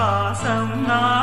发生啊！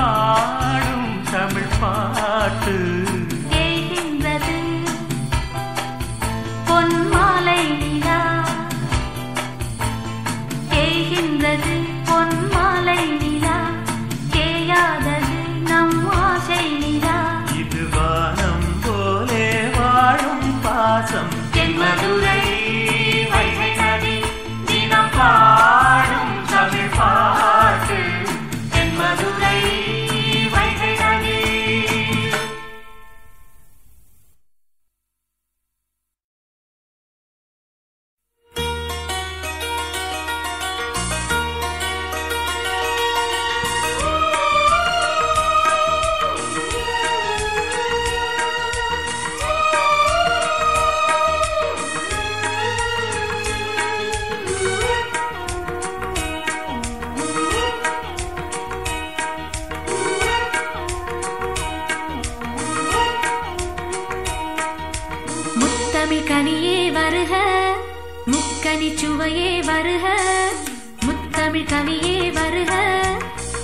பாடும் தமிழ் பாட்டு. எழுகின்றது பொன்மாலை நிலா. எழுகின்றது பொன்மாலை நிலா. கேயாதது நம் ஆசை நிலா. இது வானம் போலே வாழும் பாசம். என் முத்தனி சுவையே வருக. முத்தமிழ் கவியே வருக.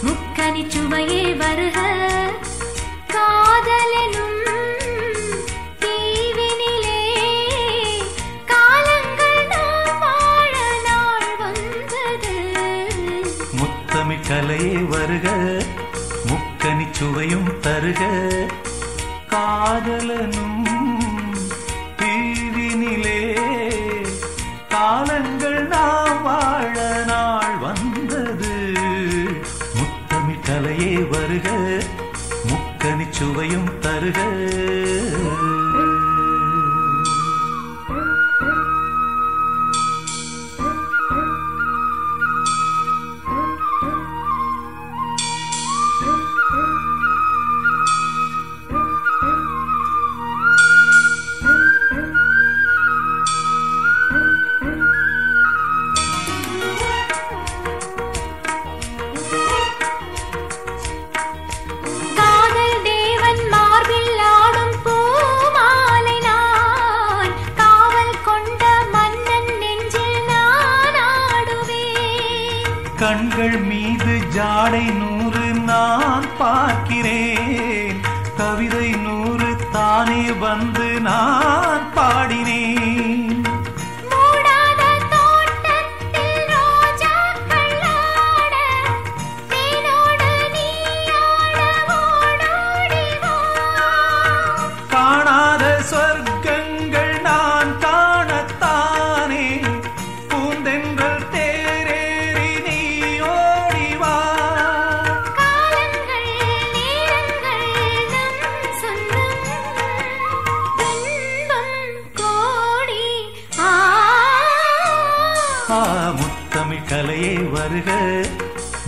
முக்கனி சுவையே வருக. காதலெனும் தீவினிலே காலங்கள் நாம் வாழ நாள் வந்தது. கலையே வருக. முக்கனி தருக. காதலனும் தருக.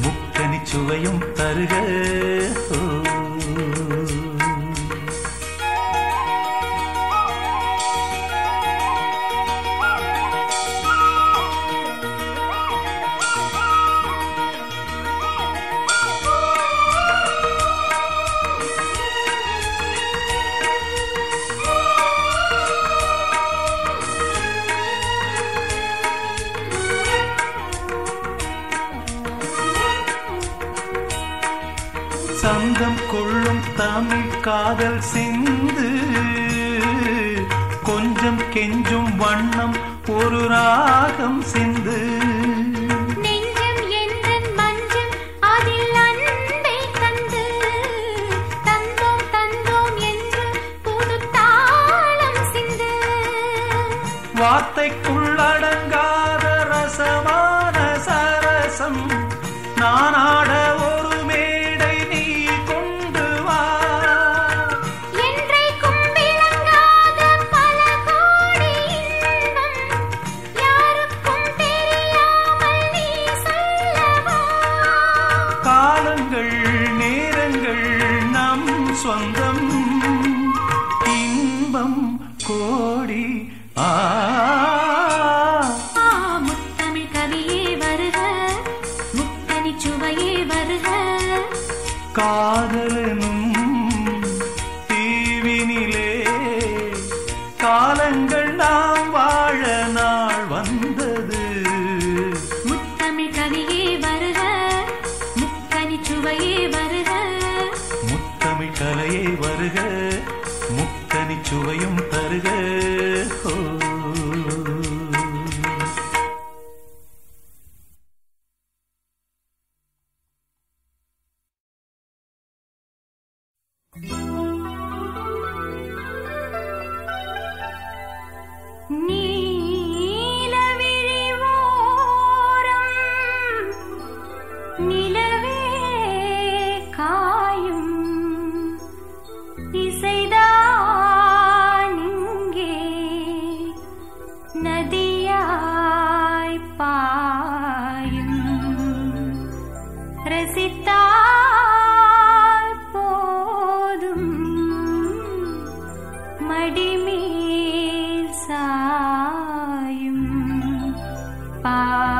முக்கணி சுவையும் தருக. காதல் சிந்து கொஞ்சம் கெஞ்சும் வண்ணம் ஒரு ராகம் சிந்து.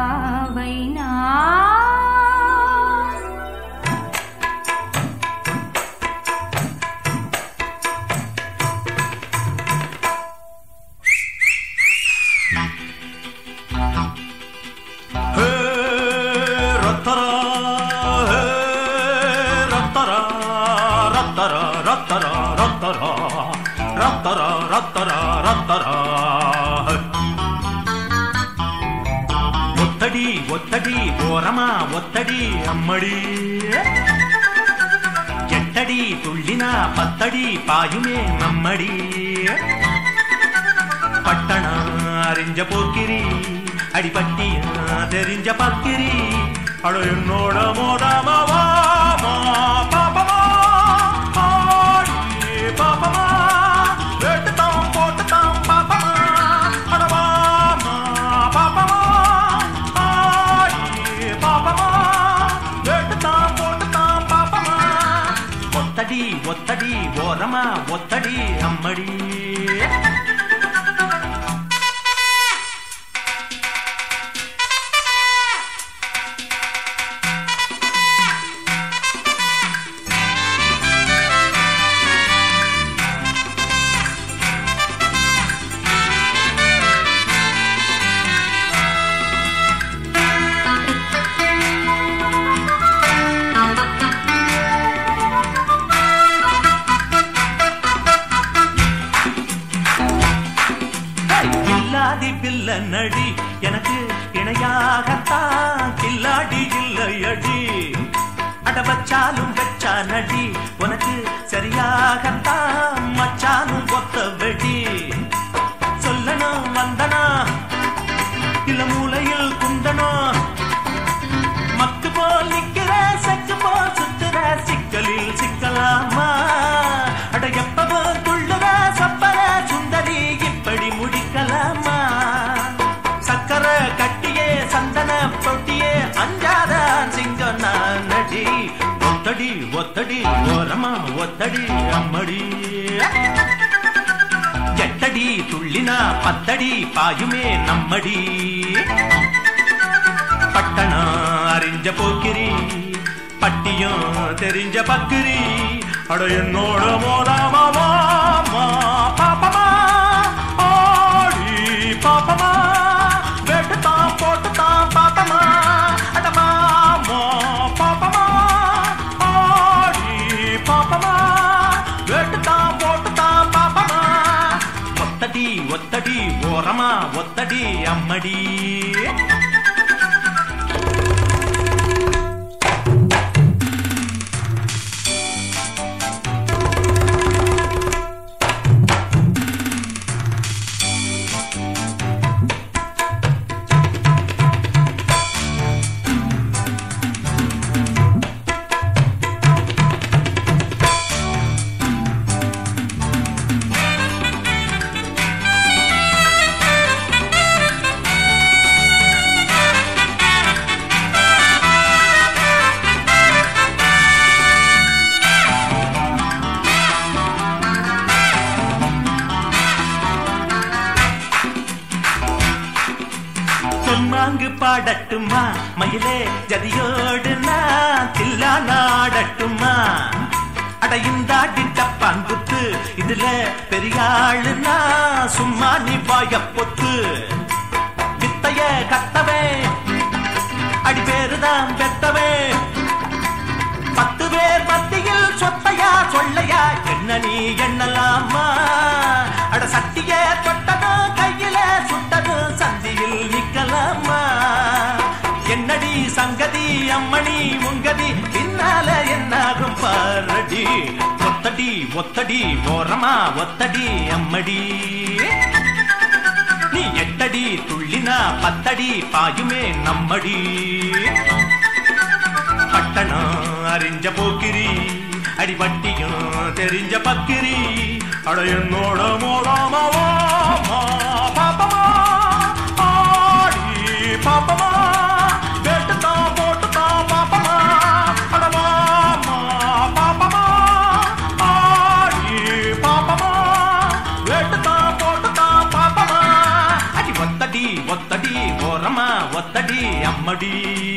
நாவை ரத்தரா ரத்தரா ரத்தரா ரத்தரா ரத்தரா. ஒத்தடி ஓரமா ஒத்தடி அம்மடி. எட்டடி துள்ளினா பத்தடி பாயுமே நம்மடி. பட்டணா அறிஞ்ச போக்கிரி அடிபட்டியா தெரிஞ்ச பக்கிரி. அட என்னோட மோதமவா ஓரமா ஒத்தடி பத்தடி அம்மடி. எட்டடி துள்ளினா பத்தடி பாயுமே நம்மடி. பட்டணா அறிஞ்ச போக்கிரி பட்டியம் தெரிஞ்ச பக்கிரி. அட என்னோட மோதாமா பாப்பமா ஆடி பாப்பமா. ஒத்தடி ஓரமா ஒத்தடி அம்மடி ஒத்தடி ஓரமா ஒத்தடி அம்மடி. நீ எட்டடி துள்ளினா பத்தடி பாயுமே நம்மடி. பட்டணம் அறிஞ்ச போக்கிரி அடிபட்டியும் தெரிஞ்ச பக்கிரி. அட மோடாமாவா பாப்பமா ஆடி பாப்பமா. ஓரமா ஒத்தடி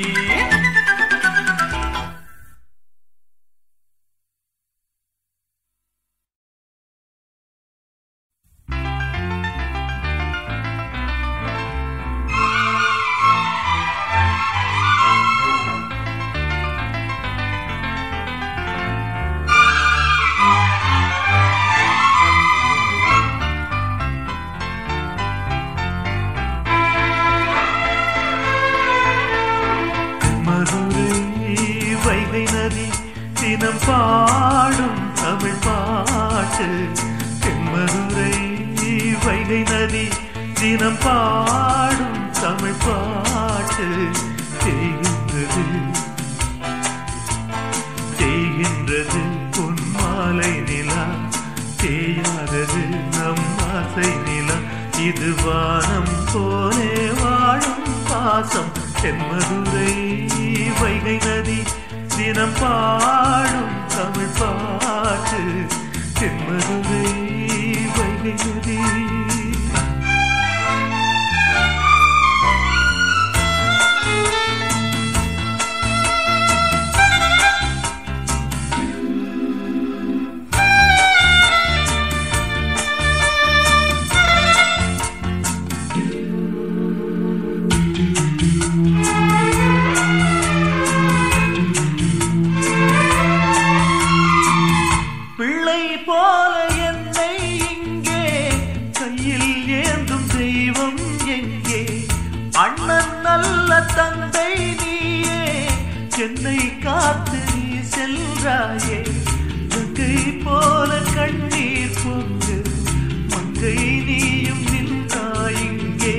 ஆசை நிலா. இது வானம் போலே வாழும் பாசம். தென்மதுரை வைகை நதி தினம் பாடும் தமிழ் பாட்டு. தென்மதுரை வைகை நதி மங்கை நீயும் நின்றாய் இங்கே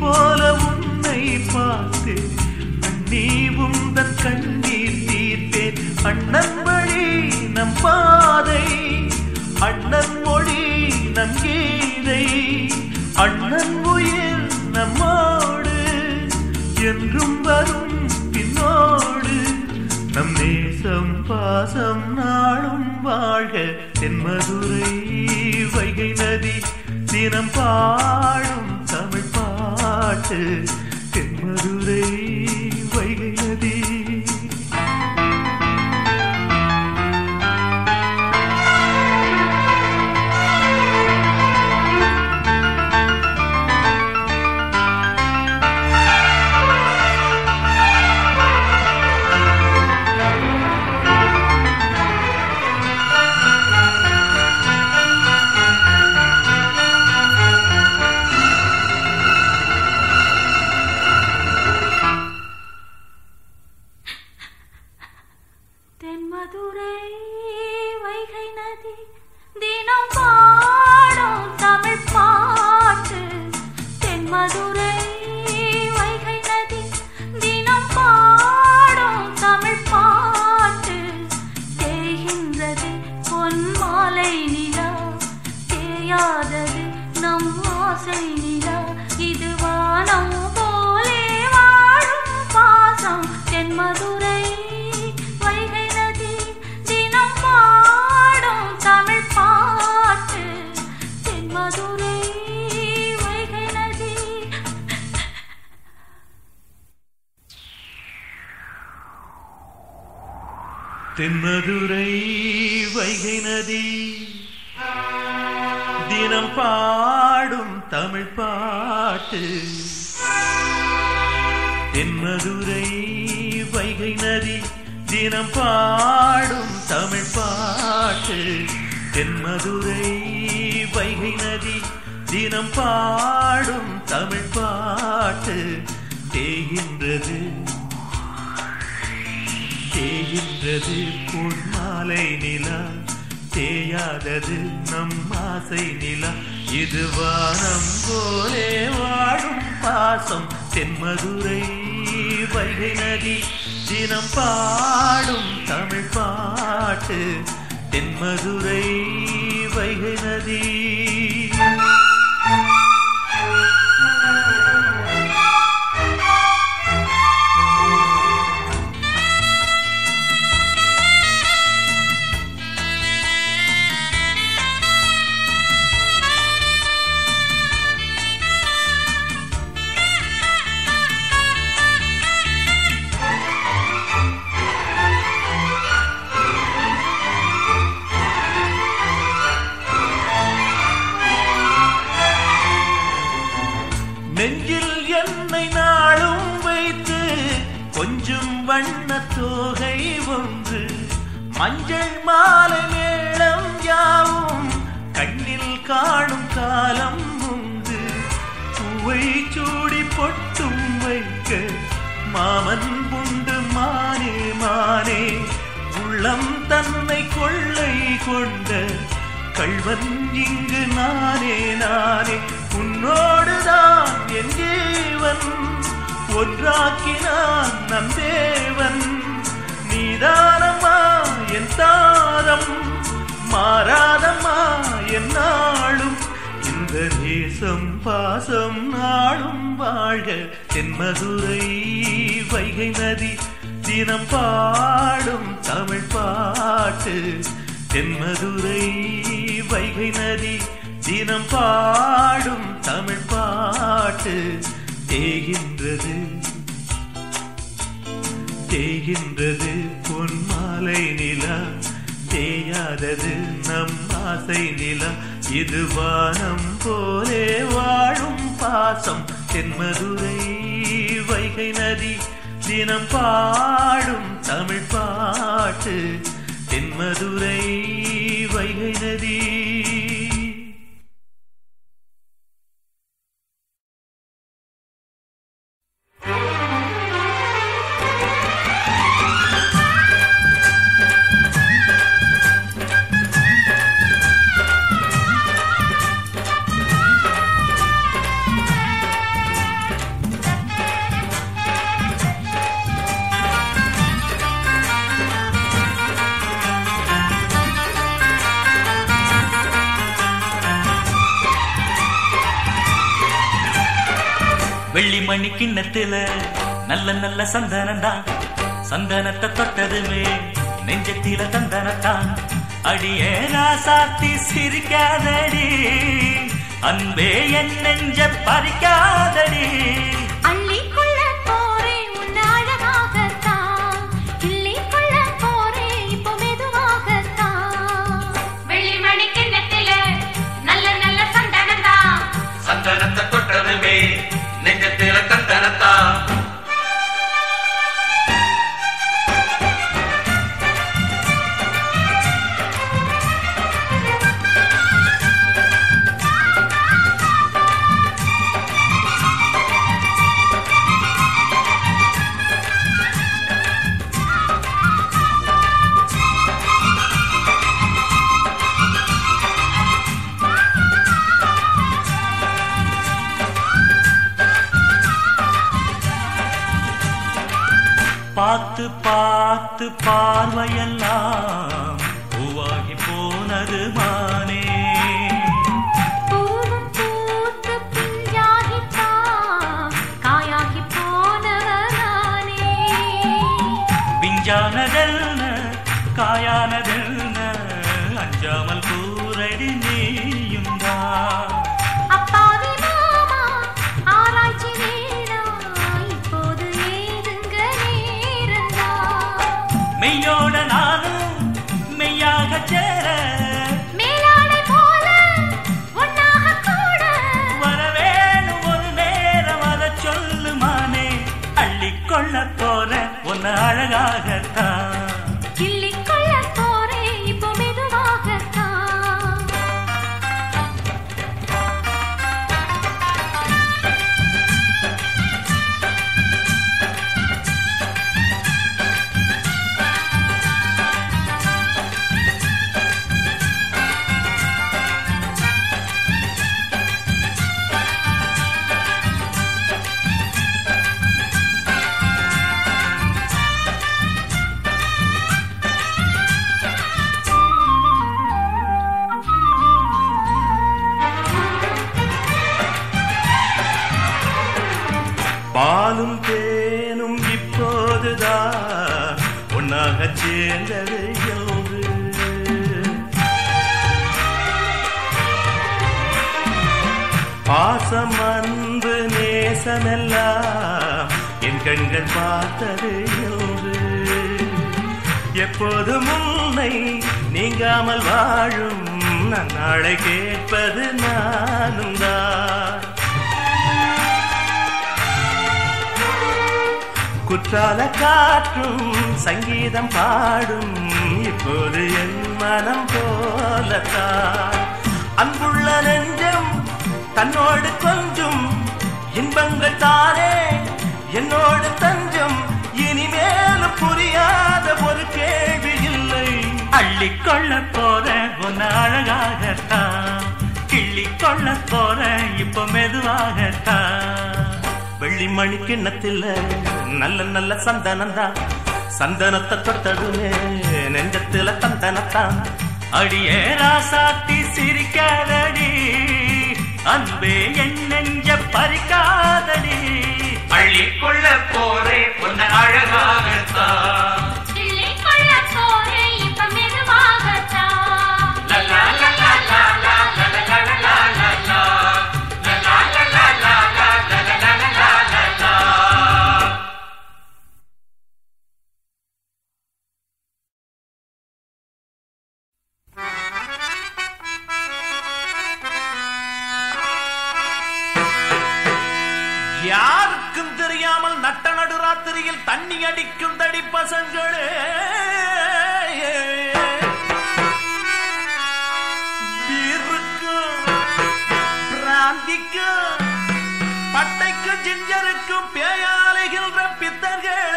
போல உன்னை பார்த்து அண்ணி உந்தன் கண்ணீர் தீர்த்தேன். அண்ணன் வழி நம் பாதை அண்ணன் மொழி நம் கீதை. அண்ணன் உயிர் நம்மோடு என்றும் வரும் பின்னோடு. நம் நேசம் பாசம் நாளும் வாழ்க தென்மதுரை வைகை தினம் பாடும் தமிழ் பாட்டு தென்மதுரை வைகை தினம் பாடும் தமிழ் பாட்டு. தென்மதுரை வைகை நதி தினம் பாடும் தமிழ் பாட்டு. தென்மதுரை வைகை நதி தினம் பாடும் தமிழ் பாட்டு. தேகின்றது தேகின்றது பொன்மாலை நிலா. தேயாதது நம் ஆசை நிலா. இது வானம் போலே வாழும் பாசம். தென்மதுரை வைகை நதி தினம் பாடும் தமிழ் பாட்டு. தென்மதுரை வைகை நதி. இந்த நேசம் பாசம் நாளும் வாழ்க. தென்மதுரை வைகை நதி தினம் பாடும் தமிழ் பாட்டு. தென்மதுரை வைகை நதி தினம் பாடும் தமிழ் பாட்டு. தேகின்றது தேகின்றது பொன் மாலை நிலா. தேயாதது நம் ஆசை நிலா. இது வானம் போலே வாழும் பாசம். தென்மதுரை வைகை நதி தினம் பாடும் தமிழ் பாட்டு. தென்மதுரை வைகை நதி கிண்ணத்தில நல்ல நல்ல சந்தனம் தான் சந்தனத்தை தொட்டதுமே நெஞ்சத்தில தந்தனத்தான். அடியே ராசாத்தி சிரிக்காதடி. அன்பே என் நெஞ்ச பறிக்காதடி. மெய்யோட நானும் மெய்யாக சேர மேலாடை போல ஒன்னாக கூட. ஒன்னாக சேர்ந்தது என்று பாசம் அன்பு நேசமெல்லாம் என் கண்கள் பார்த்தது என்று எப்போது முன்னை நீங்காமல் வாழும் நாளை கேட்பது நானும் தான் குற்றால காற்றும் சங்கீதம் பாடும். இப்போது என் மனம் போலத்தான் அன்புள்ள நெஞ்சம் தன்னோடு கொஞ்சம். இன்பங்கள் தானே என்னோடு தஞ்சம். இனிமேலும் புரியாத ஒரு கேள்வி இல்லை. அள்ளிக்கொள்ள போற உன்னை அழகாகத்தான் கிள்ளிக்கொள்ள போற இப்ப மெதுவாகத்தான் வெள்ளி மணி கிண்ணத்தில் நல்ல நல்ல சந்தனந்தான் சந்தனத்தை தொட்டதுமே நெஞ்சத்துல தந்தனத்தான். அடியே ராசாத்தி சிரிக்காதடி. அன்பே என் நெஞ்ச பறிக்காதடி. அள்ளிக்கொள்ள போறே பொன்ன அழகாகத்தான். தண்ணி அடிக்கும் தடி பசங்களே. பீருக்கும் பிராந்திக்கும் பட்டைக்கும் ஜிஞ்சருக்கும் பேயாலைகின்ற பித்தர்களே.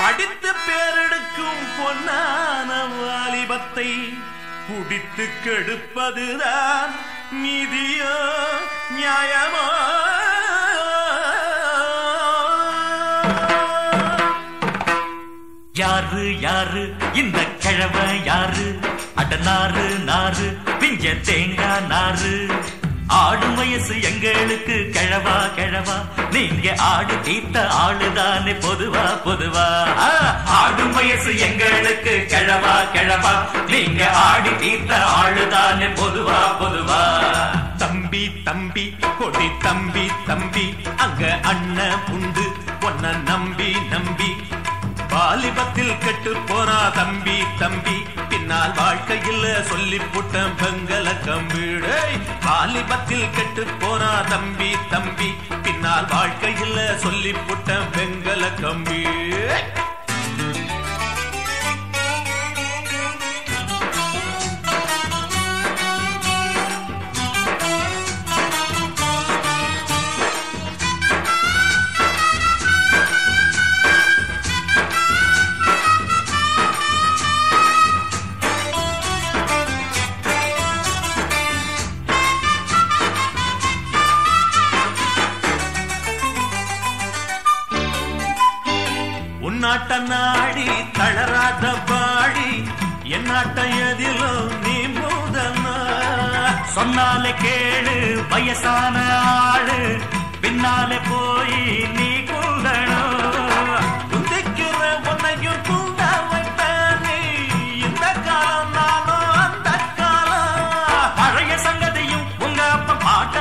படித்து பேரெடுக்கும் பொன்னான வாலிபத்தை குடித்து கெடுப்பதுதான் நீதியோ நியாயமோ? யாரு யாரு? இந்த கிழவ யாரு? அட நாறு நாறு பிஞ்ச தேங்கா நாறு. ஆடும் வயசு எங்களுக்கு கிழவா கிழவா. நீங்க ஆடு தீத்த ஆளுதானே பொதுவா பொதுவா. ஆடும் வயசு எங்களுக்கு கிழவா கிழவா. நீங்க ஆடி தீத்த ஆளுதானே பொதுவா பொதுவா. தம்பி தம்பி கொடி தம்பி தம்பி. அங்க அண்ணன் உண்டு பொன்ன நம்பி நம்பி. வாலிபத்தில் கெட்டு போறா தம்பி தம்பி. பின்னால் வாழ்க்கையில் சொல்லி புட்டம் பெங்கல கம்பீடை வாலிபத்தில் கெட்டு போறா தம்பி தம்பி. பின்னால் வாழ்க்கையில் சொல்லி புட்டம் பெங்க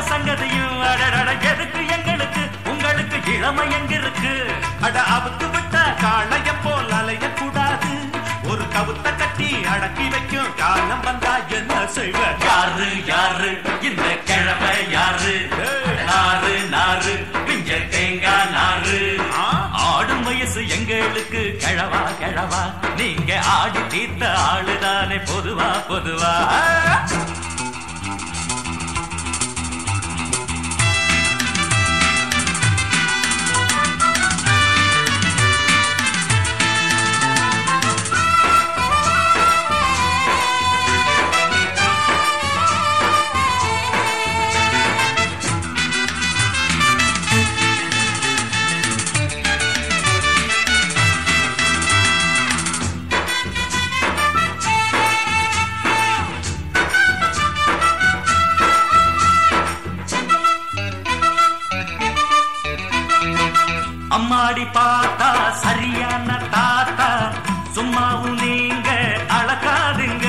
சங்கதியும் அடடட எதுக்கு எங்களுக்கு? உங்களுக்கு இளமை எங்க இருக்கு அட அவுத்து விட்ட காளைய போல் அலைய கூடாது ஒரு கவுத்த கட்டி அடக்கி வைக்கும் காலம் வந்தா என்ன செய்வ யாரு யாரு? இந்த கிழமை யாரு? நாறு நாறு. பிஞ்ச தேங்காய் நாறு? ஆடும் வயசு எங்களுக்கு கிழவா கிழவா. நீங்க ஆடி தீர்த்த ஆளுதானே பொதுவா பொதுவா. அம்மாடி பார்த்தா சரியான தாத்தா. சும்மாவும் நீங்க அழகாதுங்க.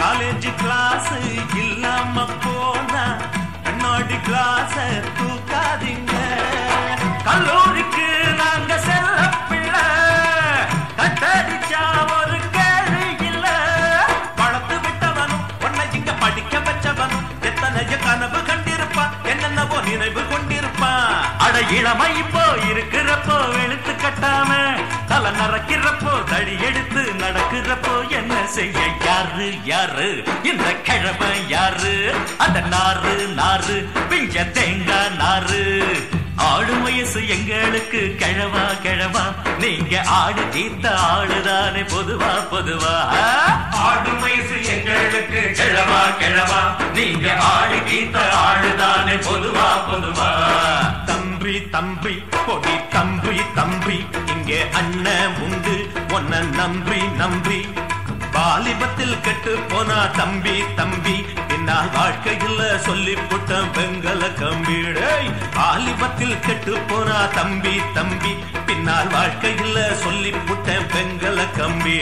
காலேஜ் கிளாஸ் இல்லாம போனா கண்ணாடி கிளாஸ் தூக்காதீங்க. கல்லூரிக்கு நாங்க செல்ல பிள்ளை. கட்டடிச்சா ஒரு கேள்வி இல்ல. வளர்த்து விட்டவனும் உன்னை இங்க படிக்க வச்சவனும் எத்தனைய கனவு கண்டிருப்பான் என்னென்னவோ நினைவு கொண்டிருப்பான். அட இளமை நறக்கிறப்போ தடி எடுத்து நடக்கிறப்போ என்ன செய்ய? யாரு யாரு? இந்த கிழமை யாரு? அந்த நாறு நாறு. பிஞ்ச தேங்காய் நாறு. ஆடும் வயசு எங்களுக்கு கிழவா கிழவா. நீங்க ஆடு தீர்த்த ஆளுதானே பொதுவா பொதுவா. ஆடும் வயசு எங்களுக்கு கிழவா கிழவா. நீங்க ஆடு தீர்த்த ஆளுதானே பொதுவா பொதுவா. தம்பி தம்பி கொடி தம்பி தம்பி. அண்ணன் உண்டு உன்னை நம்பி நம்பி. வாலிபத்தில் கெட்டு போனா தம்பி தம்பி. என்ன வாழ்க்கையில் சொல்லி புட்ட பெங்கல கம்பிடை. வாலிபத்தில் கெட்டு போனா தம்பி தம்பி. பின்னால் வாழ்க்கையில் சொல்லி புட்ட பெங்கல கம்பி.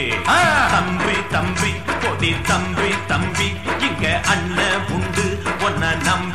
தம்பி தம்பி கொடி தம்பி தம்பி. இங்க அண்ணன் உண்டு உன்னை நம்பி.